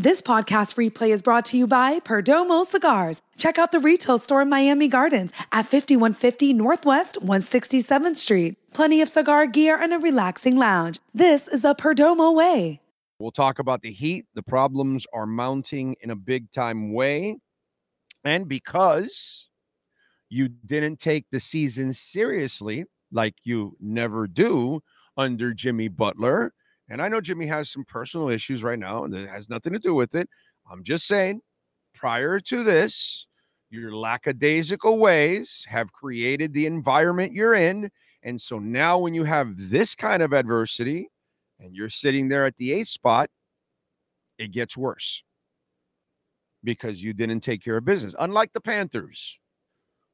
This podcast replay is brought to you by Perdomo Cigars. Check out the retail store in Miami Gardens at 5150 Northwest 167th Street. Plenty of cigar gear and a relaxing lounge. This is the Perdomo way. We'll talk about the Heat. The problems are mounting in a big time way. And because you didn't take the season seriously, like you never do under Jimmy Butler, and I know Jimmy has some personal issues right now, and it has nothing to do with it. I'm just saying, prior to this, your lackadaisical ways have created the environment you're in. And so now, when you have this kind of adversity and you're sitting there at the eighth spot, it gets worse because you didn't take care of business. Unlike the Panthers,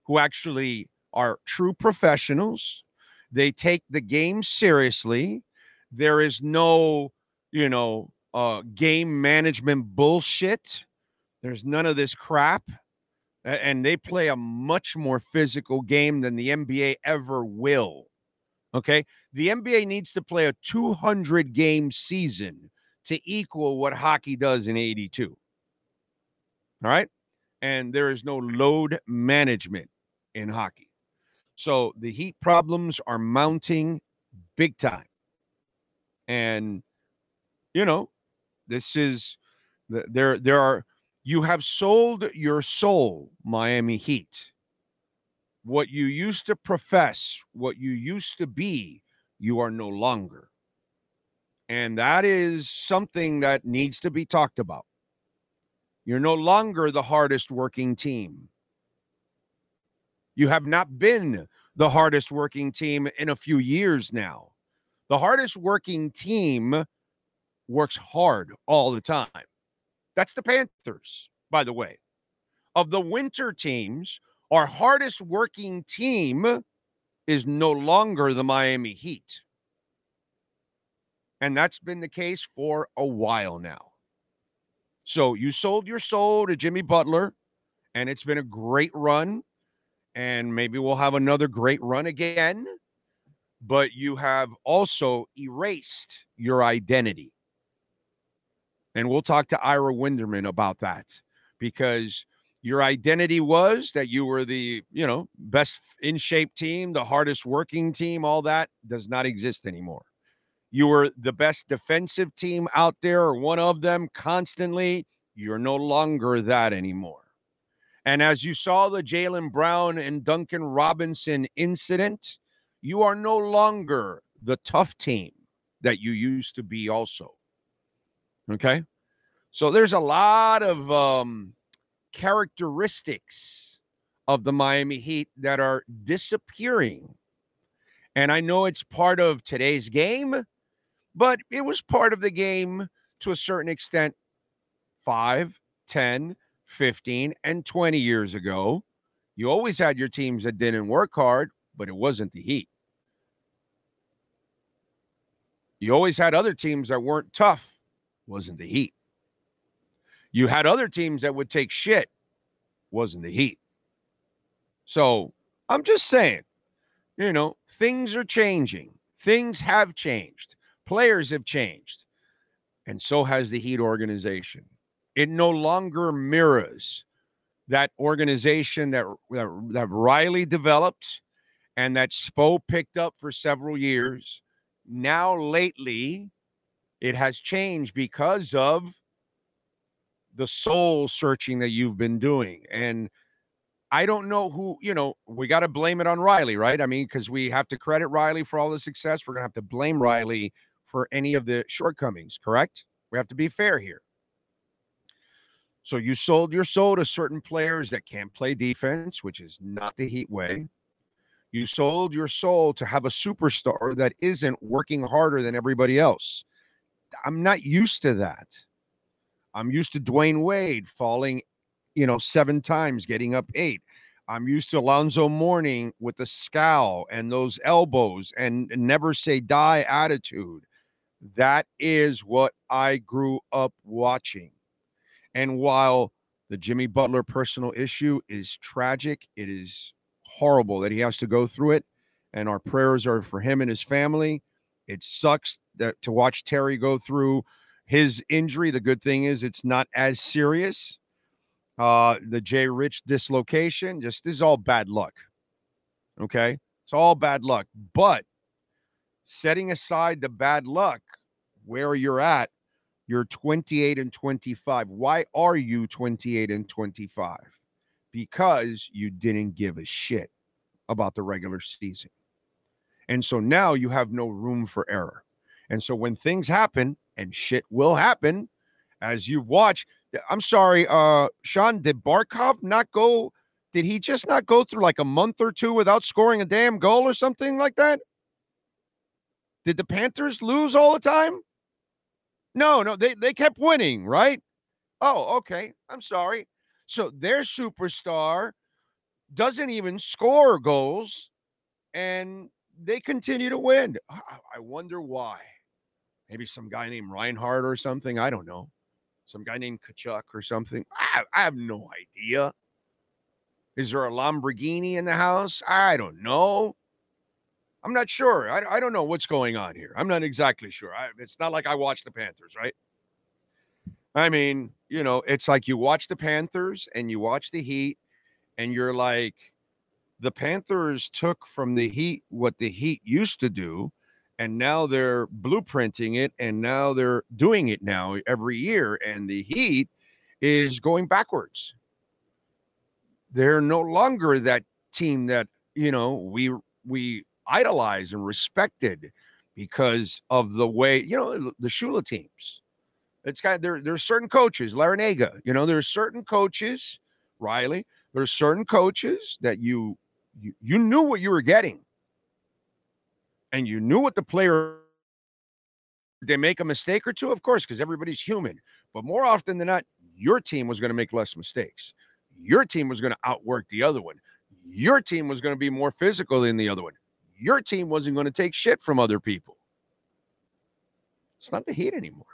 who actually are true professionals, they take the game seriously there is no, you know, uh, game management bullshit. There's none of this crap. And they play a much more physical game than the NBA ever will. Okay. The NBA needs to play a 200 game season to equal what hockey does in 82. All right. And there is no load management in hockey. So the heat problems are mounting big time. And you know, this is there there are you have sold your soul, Miami Heat. What you used to profess, what you used to be, you are no longer. And that is something that needs to be talked about. You're no longer the hardest working team. You have not been the hardest working team in a few years now. The hardest working team works hard all the time. That's the Panthers, by the way. Of the winter teams, our hardest working team is no longer the Miami Heat. And that's been the case for a while now. So you sold your soul to Jimmy Butler, and it's been a great run. And maybe we'll have another great run again but you have also erased your identity. And we'll talk to Ira Winderman about that because your identity was that you were the, you know, best in shape team, the hardest working team, all that does not exist anymore. You were the best defensive team out there, or one of them constantly. You're no longer that anymore. And as you saw the Jaylen Brown and Duncan Robinson incident, you are no longer the tough team that you used to be, also. Okay. So there's a lot of um, characteristics of the Miami Heat that are disappearing. And I know it's part of today's game, but it was part of the game to a certain extent 5, 10, 15, and 20 years ago. You always had your teams that didn't work hard, but it wasn't the Heat. You always had other teams that weren't tough, wasn't the Heat. You had other teams that would take shit, wasn't the Heat. So I'm just saying, you know, things are changing. Things have changed. Players have changed. And so has the Heat organization. It no longer mirrors that organization that, that, that Riley developed and that Spo picked up for several years now, lately, it has changed because of the soul searching that you've been doing. And I don't know who, you know, we got to blame it on Riley, right? I mean, because we have to credit Riley for all the success. We're going to have to blame Riley for any of the shortcomings, correct? We have to be fair here. So you sold your soul to certain players that can't play defense, which is not the Heat way. You sold your soul to have a superstar that isn't working harder than everybody else. I'm not used to that. I'm used to Dwyane Wade falling, you know, seven times, getting up eight. I'm used to Alonzo Mourning with the scowl and those elbows and never say die attitude. That is what I grew up watching. And while the Jimmy Butler personal issue is tragic, it is horrible that he has to go through it. And our prayers are for him and his family. It sucks that to watch Terry go through, His injury, the good thing is it's not as serious. Uh, the Jay Rich dislocation, just this is all bad luck. Okay. It's all bad luck. But setting aside the bad luck, where you're at, you're 28 and 25. Why are you 28 and 25? Because you didn't give a shit about the regular season. And so now you have no room for error. And so when things happen, and shit will happen, as you've watched, I'm sorry, uh, Sean, did Barkov not go? Did he just not go through like a month or two without scoring a damn goal or something like that? Did the Panthers lose all the time? No, no, they, they kept winning, right? Oh, okay. I'm sorry. So their superstar doesn't even score goals and they continue to win. I wonder why. Maybe some guy named Reinhart or something. I don't know. Some guy named Tkachuk or something. I, I have no idea. Is there a Lamborghini in the house? I don't know. I'm not sure. I, I don't know what's going on here. I'm not exactly sure. I, it's not like I watch the Panthers, right? I mean, you know, it's like you watch the Panthers and you watch the Heat, and you're like, the Panthers took from the Heat what the Heat used to do, and now they're blueprinting it, and now they're doing it now every year, and the Heat is going backwards. They're no longer that team that you know we we idolized and respected because of the way you know the Shula teams. It's kind of there. There's certain coaches, Larrañaga. You know, there's certain coaches, Riley. There's certain coaches that you you, you knew what you were getting and you knew what the player they make a mistake or two of course because everybody's human but more often than not your team was going to make less mistakes your team was going to outwork the other one your team was going to be more physical than the other one your team wasn't going to take shit from other people it's not the heat anymore